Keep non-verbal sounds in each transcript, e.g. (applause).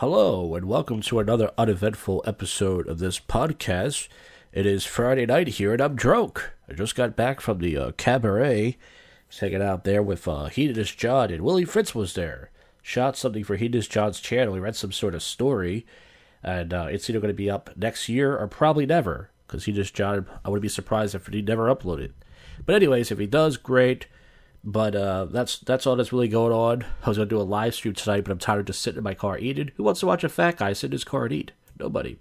Hello, and welcome to another uneventful episode of this podcast. It is Friday night here, and I'm drunk. I just got back from the uh, cabaret. Was hanging out there with uh, Hedonist John, and Willie Fritz was there. Shot something for Hedonist John's channel. He read some sort of story, and uh, it's either going to be up next year or probably never. Because Hedonist John, I would be surprised if he never uploaded. But anyways, if he does, great. But uh, that's that's all that's really going on. I was gonna do a live stream tonight, but I'm tired of just sitting in my car eating. Who wants to watch a fat guy sit in his car and eat? Nobody.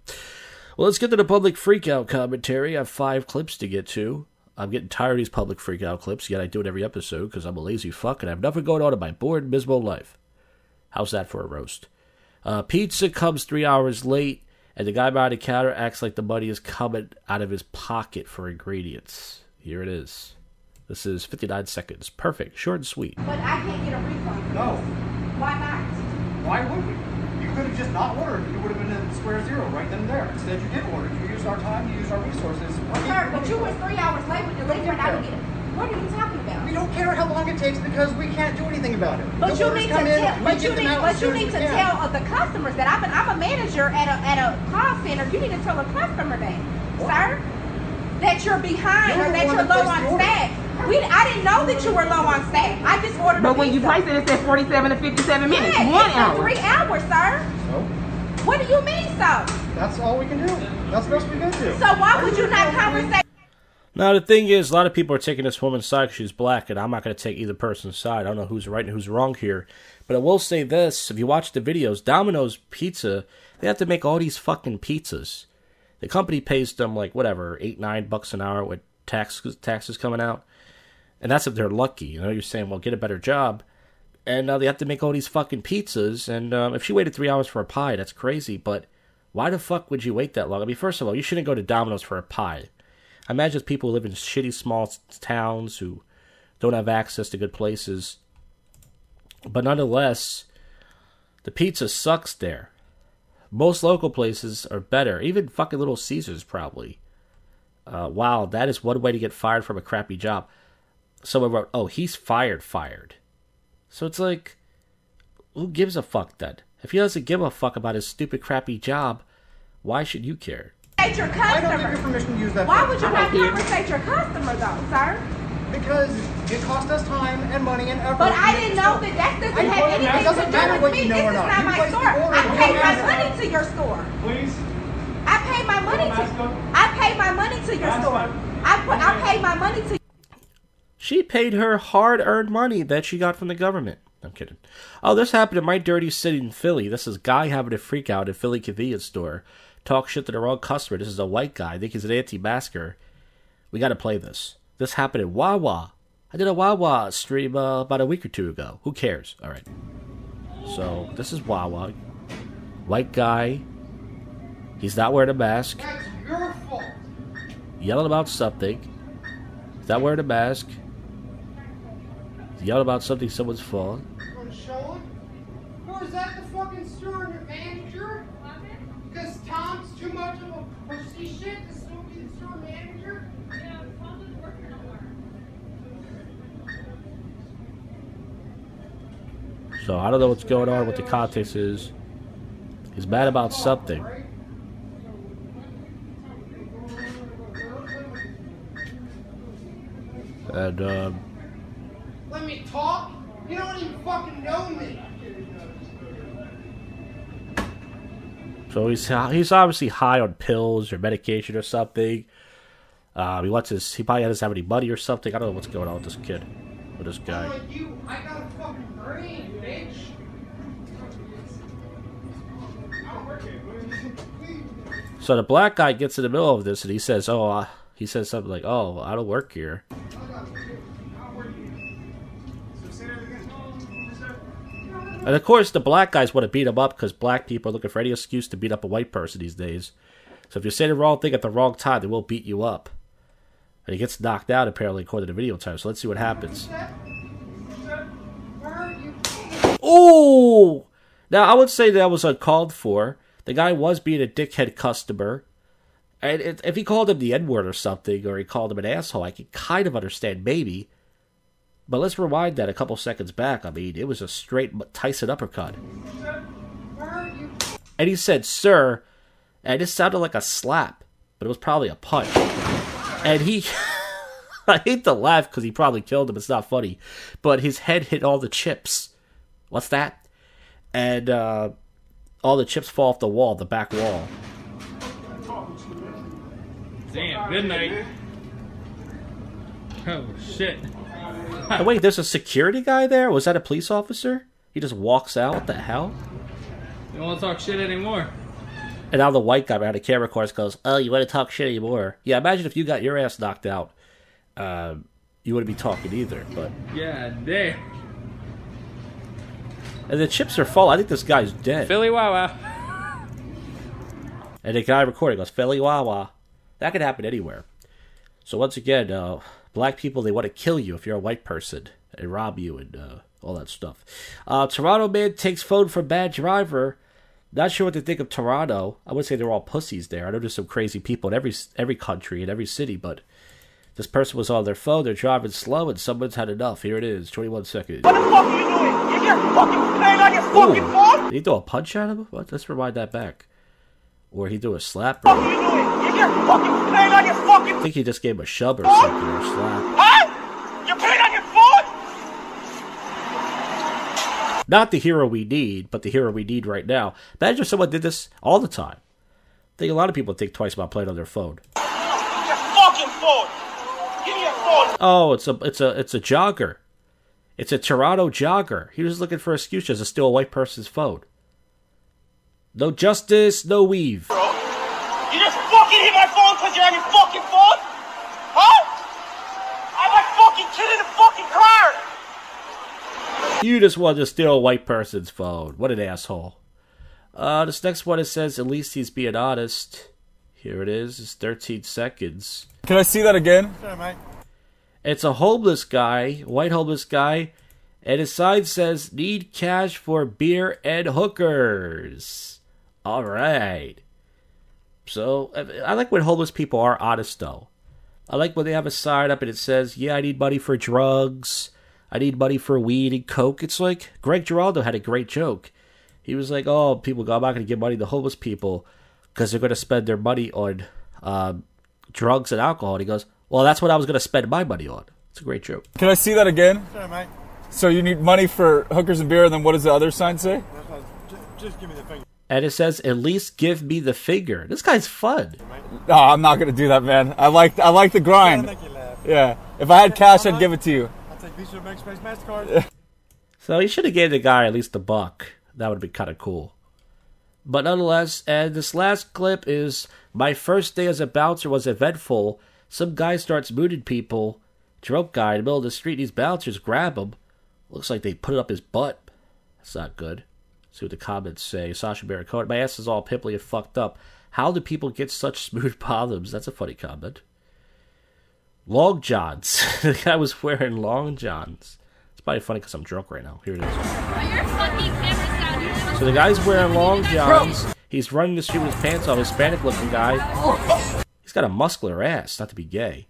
Well, let's get to the public freakout commentary. I have five clips to get to. I'm getting tired of these public freakout clips, yet I do it every episode because I'm a lazy fuck and I have nothing going on in my bored, miserable life. How's that for a roast? Uh, pizza comes three hours late, and the guy behind the counter acts like the money is coming out of his pocket for ingredients. Here it is. This is 59 seconds. Perfect. Short and sweet. But I can't get a refund. No. Why not? Why would we? You could have just not ordered. You would have been at square zero right then and there. Instead, you did order. You used our time. You used our resources. Sir, but you were three hours late with your delivery and I didn't get it. What are you talking about? We don't care how long it takes because we can't do anything about it. But The you need to come in, tell. But you need. But you need to tell of the customers that I'm. An, I'm a manager at a at a call center. You need to tell a customer that, sir, that you're behind You're or that you're low on the order. staff. We. I didn't know that you were low on staff. I just ordered. But a when you pizza. place it, it says 47 to 57 minutes. Yeah, One it's hour. three hours, sir. So, What do you mean so? that's all we can do. That's the best we can do. So why would you not conversate? Now, the thing is, a lot of people are taking this woman's side because she's black, and I'm not going to take either person's side. I don't know who's right and who's wrong here. But I will say this if you watch the videos, Domino's Pizza, they have to make all these fucking pizzas. The company pays them, like, whatever, eight, nine bucks an hour with tax, taxes coming out. And that's if they're lucky. You know, you're saying, well, get a better job. And now they have to make all these fucking pizzas. And um, if she waited three hours for a pie, that's crazy. But why the fuck would you wait that long? I mean, first of all, you shouldn't go to Domino's for a pie. I imagine people who live in shitty small towns who don't have access to good places. But nonetheless, the pizza sucks there. Most local places are better. Even fucking Little Caesars, probably. Uh, wow, that is one way to get fired from a crappy job. Someone wrote, oh, he's fired, fired. So it's like, who gives a fuck then? If he doesn't give a fuck about his stupid, crappy job, why should you care? your I don't give you permission to use that. Why phone. would you I not don't care. conversate your customer though, sir? Because it cost us time and money and effort. But I didn't know that that doesn't I have know it anything doesn't to matter do what with you me. know This is not. not my store. I paid my that. money to your store. Please, I paid my money to. I paid my money to your store. I put. I paid my money to. She paid her hard earned money that she got from the government. I'm kidding. Oh, this happened in my dirty city in Philly. This is guy having a freak out at Philly convenience store. Talk shit to the wrong customer. This is a white guy. I think he's an anti-masker. We got to play this. This happened in Wawa. I did a Wawa stream uh, about a week or two ago. Who cares? All right. So this is Wawa. White guy. He's not wearing a mask. That's your fault. Yelling about something. He's not wearing a mask. He's yelling about something someone's fault. Want to? Or is that the fucking store manager? Because Tom's too much of a pussy shit to still be the store manager? So I don't know what's going on, what the context is. He's mad about something. And um, Let me talk? You don't even fucking know me. so he's he's obviously high on pills or medication or something. Um, he wants his he probably doesn't have any money or something. I don't know what's going on with this kid, with this guy. You, I got a fucking brain, So the black guy gets in the middle of this and he says, "Oh," uh, he says something like, "Oh, I don't work here." And of course, the black guys want to beat him up because black people are looking for any excuse to beat up a white person these days. So if you say the wrong thing at the wrong time, they will beat you up. And he gets knocked out apparently according to the video time. So let's see what happens. Where are you? Ooh! Now I would say that was uncalled for. The guy was being a dickhead customer. And if he called him the N word or something, or he called him an asshole, I could kind of understand maybe. But let's rewind that a couple seconds back. I mean, it was a straight Tyson uppercut. And he said, Sir, and it sounded like a slap, but it was probably a punch. And he, (laughs) I hate to laugh because he probably killed him. It's not funny. But his head hit all the chips. What's that? And uh, all the chips fall off the wall, the back wall. Damn, good night. Oh shit. And wait, there's a security guy there? Was that a police officer? He just walks out? What the hell? You don't want to talk shit anymore. And now the white guy behind the camera course goes, "Oh, you want to talk shit anymore?" Yeah, imagine if you got your ass knocked out, uh, you wouldn't be talking either. But Yeah, damn. And the chips are full. I think this guy's dead. Philly Wawa. And the guy recording goes, "Philly Wawa." That could happen anywhere. So once again, uh, black people they want to kill you if you're a white person and rob you and uh, all that stuff. Uh, Toronto man takes phone from bad driver. Not sure what to think of Toronto. I would say they're all pussies there. I know there's some crazy people in every every country in every city, but this person was on their phone. They're driving slow, and someone's had enough. Here it is, 21 seconds. What the fuck are you doing? You get fucking playing on your fucking Ooh. phone? Did he throw a punch at him? What? Let's rewind that back. Or he threw a slap. What Or are you doing? You get fucking playing on your fucking phone. I think he just gave him a shove or something or a slap. Huh? You're playing on your phone? Not the hero we need, but the hero we need right now. Imagine if someone did this all the time. I think a lot of people think twice about playing on their phone. Your fucking phone. Give me your phone. Oh, it's a it's a it's a jogger. It's a Toronto jogger. He was looking for excuses to steal a white person's phone. No justice, no weave. Bro, you just fucking hit my phone because you're on your fucking phone? Huh? I have my fucking kid in the fucking car. You just wanted to steal a white person's phone. What an asshole. Uh, this next one it says at least he's being honest. Here it is. It's 13 seconds. Can I see that again? It's a homeless guy, white homeless guy, and his sign says "Need cash for beer and hookers." All right. So I like when homeless people are honest, though. I like when they have a sign up and it says, "Yeah, I need money for drugs. I need money for weed and coke." It's like Greg Giraldo had a great joke. He was like, "Oh, people go, I'm not going to give money to homeless people because they're going to spend their money on um, drugs and alcohol." And he goes, "Well, that's what I was going to spend my money on." It's a great joke. Can I see that again? So you need money for hookers and beer, and then what does the other sign say? Just give me the finger. And it says, "At least give me the finger." This guy's fun. No, I'm not gonna do that, man. I like I like the grind. Yeah. If I had cash, I'd give it to you. I'll take Visa, Amex, Mastercard. so he should have gave the guy at least a buck. That would be kind of cool. But nonetheless, and this last clip is my first day as a bouncer was eventful. Some guy starts mooning people. Drunk guy in the middle of the street. These bouncers grab him. Looks like they put it up his butt. That's not good. See what the comments say. Sasha Baron My ass is all pimply and fucked up. How do people get such (laughs) smooth bottoms? That's a funny comment. Long johns. (laughs) the guy was wearing long johns. It's probably funny because I'm drunk right now. Here it is. So the guy's wearing long johns. He's running the street with his pants off. Hispanic looking guy. He's got a muscular ass, not to be gay.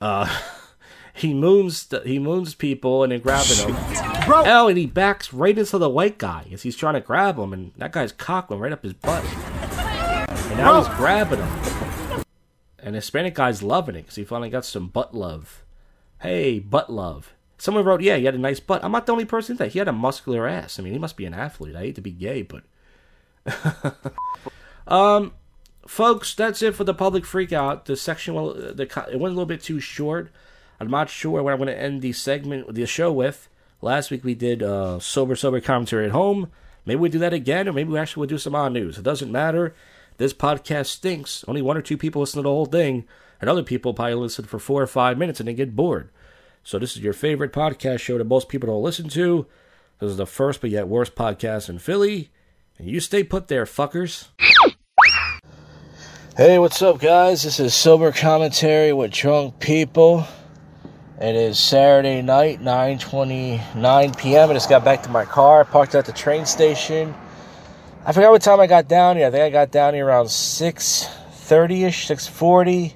Uh, (laughs) he moons he moons people and then grabbing them. (laughs) Oh, and he backs right into the white guy as he's trying to grab him, and that guy's cock went right up his butt. And now he's grabbing him. And the Hispanic guy's loving it because he finally got some butt love. Hey, butt love. Someone wrote, yeah, he had a nice butt. I'm not the only person that he had a muscular ass. I mean, he must be an athlete. I hate to be gay, but (laughs) um, folks, that's it for the public freakout. The section, well, the it went a little bit too short. I'm not sure what I'm going to end the segment, the show with. Last week we did uh, sober, sober commentary at home. Maybe we do that again, or maybe we actually will do some odd news. It doesn't matter. This podcast stinks. Only one or two people listen to the whole thing, and other people probably listen for four or five minutes and then get bored. So this is your favorite podcast show that most people don't listen to. This is the first but yet worst podcast in Philly. And you stay put there, fuckers. Hey, what's up, guys? This is Sober Commentary with Drunk People. It is Saturday night, 9.29 p.m. I just got back to my car, parked at the train station. I forgot what time I got down here. I think I got down here around 6.30ish, 6.40.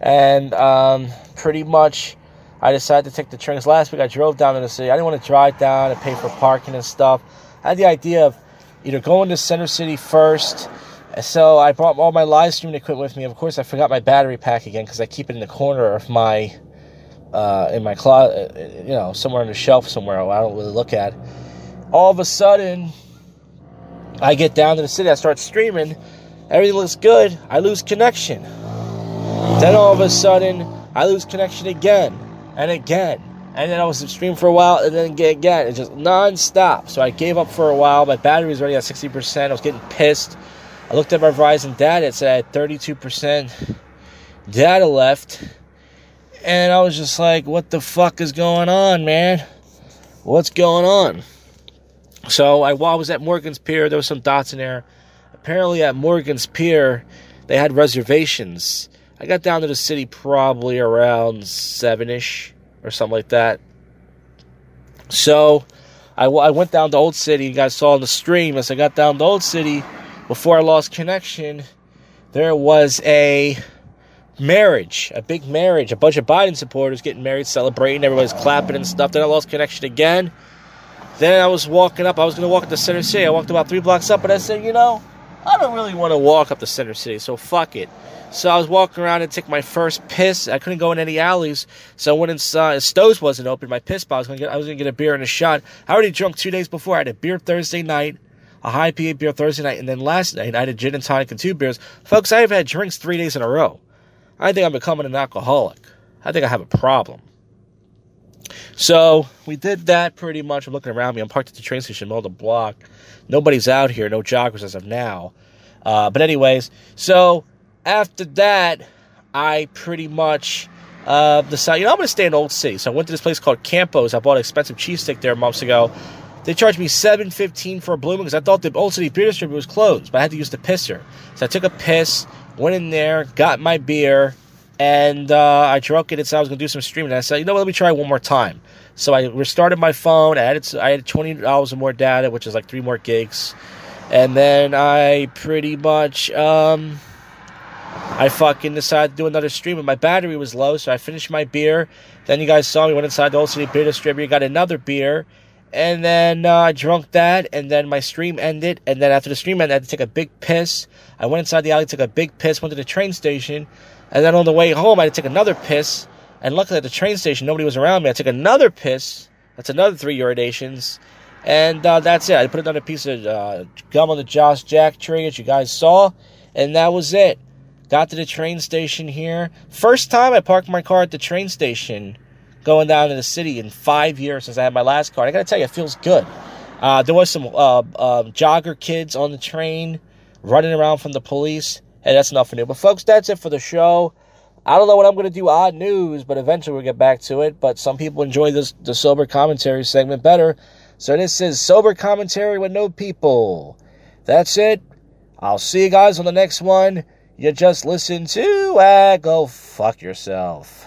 And um, pretty much I decided to take the train. Last week I drove down to the city. I didn't want to drive down and pay for parking and stuff. I had the idea of either going to Center City first. So I brought all my live streaming equipment with me. Of course, I forgot my battery pack again because I keep it in the corner of my uh, in my closet, uh, you know, somewhere on the shelf somewhere I don't really look at. All of a sudden, I get down to the city. I start streaming. Everything looks good. I lose connection. Then all of a sudden, I lose connection again and again. And then I was streaming for a while and then again. It's just non-stop. So I gave up for a while. My battery was already at 60%. I was getting pissed. I looked at my Verizon data. It said I had 32% data left. And I was just like, what the fuck is going on, man? What's going on? So I, while I was at Morgan's Pier, there was some dots in there. Apparently at Morgan's Pier, they had reservations. I got down to the city probably around 7ish or something like that. So I, I went down to Old City. You guys saw in the stream as I got down to Old City before I lost connection. There was a marriage, a big marriage, a bunch of Biden supporters getting married, celebrating, everybody's clapping and stuff. Then I lost connection again. Then I was walking up. I was going to walk up to Center City. I walked about three blocks up, and I said, you know, I don't really want to walk up to Center City, so fuck it. So I was walking around and took my first piss. I couldn't go in any alleys, so I went inside. Stowe's wasn't open. My piss bottle. I was gonna get. I was gonna get a beer and a shot. I already drunk two days before. I had a beer Thursday night, a high PA beer Thursday night, and then last night I had a gin and tonic and two beers. Folks, I have had drinks three days in a row. I think I'm becoming an alcoholic. I think I have a problem. So we did that pretty much. I'm looking around me. I'm parked at the train station, middle of the block. Nobody's out here. No joggers as of now. Uh, but anyways, so after that, I pretty much uh, decided, you know, I'm going to stay in Old City. So I went to this place called Campos. I bought an expensive cheese stick there months ago. They charged me seven fifteen for a Moon because I thought the Old City beer distributor was closed, but I had to use the pisser. So I took a piss, went in there, got my beer, and uh, I drank it and said I was going to do some streaming. And I said, you know what, let me try one more time. So I restarted my phone. I added, I had twenty dollars of more data, which is like three more gigs, and then I pretty much um, I fucking decided to do another stream. And my battery was low, so I finished my beer. Then you guys saw me went inside the Old City Beer Distributor, got another beer, and then uh, I drunk that. And then my stream ended. And then after the stream ended, I had to take a big piss. I went inside the alley, took a big piss, went to the train station, and then on the way home, I had to take another piss. And luckily at the train station, nobody was around me. I took another piss. That's another three urinations. And uh, that's it. I put another piece of uh, gum on the Josh Jack tree, as you guys saw. And that was it. Got to the train station here. First time I parked my car at the train station going down to the city in five years since I had my last car. I gotta tell you, it feels good. Uh, there was some uh, uh, jogger kids on the train running around from the police. Hey, that's nothing new. But folks, that's it for the show. I don't know what I'm going to do odd news, but eventually we'll get back to it. But some people enjoy this the sober commentary segment better. So this is sober commentary with no people. That's it. I'll see you guys on the next one. You just listen to uh, go fuck yourself.